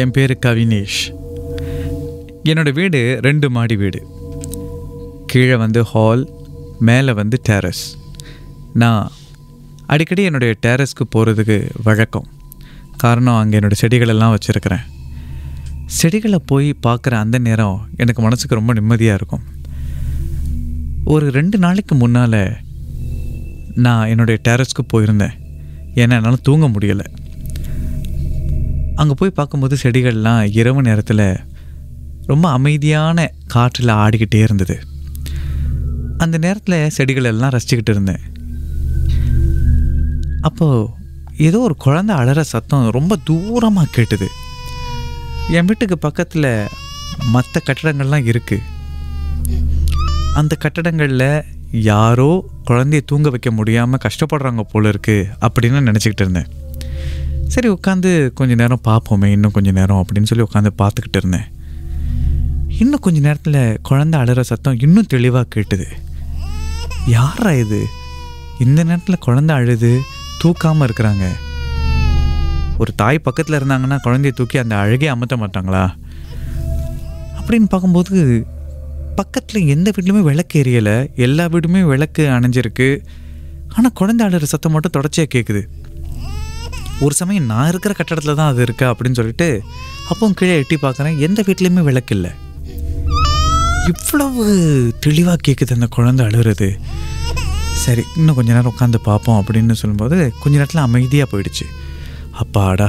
என் பேர் கவினேஷ். என்னோட வீடு ரெண்டு மாடி வீடு. கீழே வந்து ஹால் மேலே வந்து டேரஸ் நான் அடிக்கடி என்னுடைய டேரஸ்க்கு போகிறதுக்கு வழக்கம். காரணம் அங்கே என்னோடய செடிகளெல்லாம் வச்சுருக்கிறேன். செடிகளை போய் பார்க்குற அந்த நேரம் எனக்கு மனசுக்கு ரொம்ப நிம்மதியாக இருக்கும். ஒரு ரெண்டு நாளைக்கு முன்னால் நான் என்னுடைய டேரஸ்க்கு போயிருந்தேன். ஏன்னா என்னால் தூங்க முடியலை. அங்கே போய் பார்க்கும்போது செடிகள்லாம் இரவு நேரத்தில் ரொம்ப அமைதியான காற்றில் ஆடிக்கிட்டே இருந்தது. அந்த நேரத்தில் செடிகள் எல்லாம் ரசிச்சுக்கிட்டு இருந்தேன். அப்போது ஏதோ ஒரு குழந்தை அழற சத்தம் ரொம்ப தூரமாக கேட்டுது. என் வீட்டுக்கு பக்கத்தில் மற்ற கட்டடங்கள்லாம் இருக்குது அந்த கட்டடங்களில் யாரோ குழந்தைய தூங்க வைக்க முடியாமல் கஷ்டப்படுறாங்க போல இருக்குது அப்படின்னு நினச்சிக்கிட்டு இருந்தேன். சரி உட்காந்து கொஞ்சம் நேரம் பார்ப்போமே இன்னும் கொஞ்ச நேரம் அப்படின்னு சொல்லி உட்காந்து பார்த்துக்கிட்டு இருந்தேன். இன்னும் கொஞ்ச நேரத்தில் குழந்தை அழுகிற சத்தம் இன்னும் தெளிவாக கேட்டுது. யாரா இது? இந்த நேரத்தில் குழந்தை அழுது தூக்காமல் இருக்கிறாங்க. ஒரு தாய் பக்கத்தில் இருந்தாங்கன்னா குழந்தைய தூக்கி அந்த அழுகே அமர்த்த மாட்டாங்களா? அப்படின்னு பார்க்கும்போது பக்கத்தில் எந்த வீட்லையுமே விளக்கு எரியலை. எல்லா வீடுமே விளக்கு அணைஞ்சிருக்கு. ஆனால் குழந்தை அழுகிற சத்தம் மட்டும் தொடர்ச்சியாக கேட்குது ஒரு சமயம் நான் இருக்கிற கட்டடத்தில் தான் அது இருக்கா அப்படின்னு சொல்லிட்டு அப்போ கீழே எட்டி பார்க்குறேன். எந்த வீட்லேயுமே விளக்கு இல்லை. இவ்வளவு தெளிவாக கேட்குது அந்த குழந்தை அழுகிறது சரி இன்னும் கொஞ்ச நேரம் உட்காந்து பார்ப்போம் அப்படின்னு சொல்லும்போது கொஞ்ச நேரத்தில் அமைதியாக போயிடுச்சு. அப்பாடா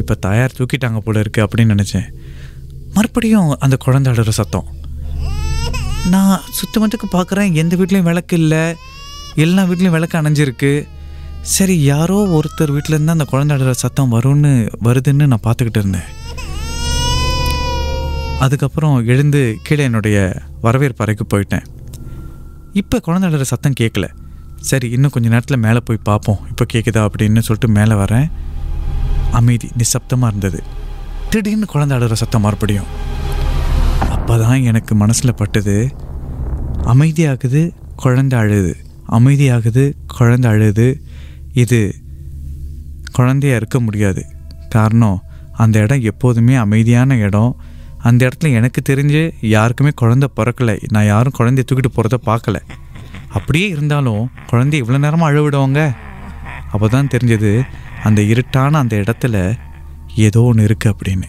இப்போ தாயார் தூக்கிட்டாங்க போல இருக்கு அப்படின்னு நினச்சேன். மறுபடியும் அந்த குழந்தை அழுகிற சத்தம். நான் சுத்தமத்துக்கு பார்க்குறேன் எந்த வீட்லேயும் விளக்கு இல்லை. எல்லா வீட்லேயும் விளக்கு அணைஞ்சிருக்கு. சரி யாரோ ஒருத்தர் வீட்டிலேருந்து அந்த குழந்தை அழுகிற சத்தம் வரும்னு வருதுன்னு நான் பார்த்துக்கிட்டு இருந்தேன். அதுக்கப்புறம் எழுந்து கீழே என்னுடைய வரவேற்பு அறைக்கு போயிட்டேன். இப்போ குழந்தை அழுகிற சத்தம் கேட்கல. சரி இன்னும் கொஞ்சம் நேரத்தில் மேலே போய் பார்ப்போம். இப்போ கேட்குதா அப்படின்னு சொல்லிட்டு மேலே வரேன். அமைதி நிசப்தமாக இருந்தது. திடீர்னு குழந்தை அழுகிற சத்தம் மறுபடியும். அப்போ தான் எனக்கு மனசில் பட்டது அமைதியாகுது குழந்தை அழுது. அமைதியாகுது குழந்தை அழுது. இது குழந்தையாக இருக்க முடியாது. காரணம் அந்த இடம் எப்போதுமே அமைதியான இடம். அந்த இடத்துல எனக்கு தெரிஞ்சு யாருக்குமே குழந்தை பிறக்கலை. நான் யாரும் குழந்தைய தூக்கிட்டு போகிறத பார்க்கல. அப்படியே இருந்தாலும் குழந்தைய இவ்வளோ நேரமாக அழுவிடுவாங்க? அப்போ தான் தெரிஞ்சது அந்த இருட்டான அந்த இடத்துல ஏதோ ஒன்று இருக்குது அப்படின்னு.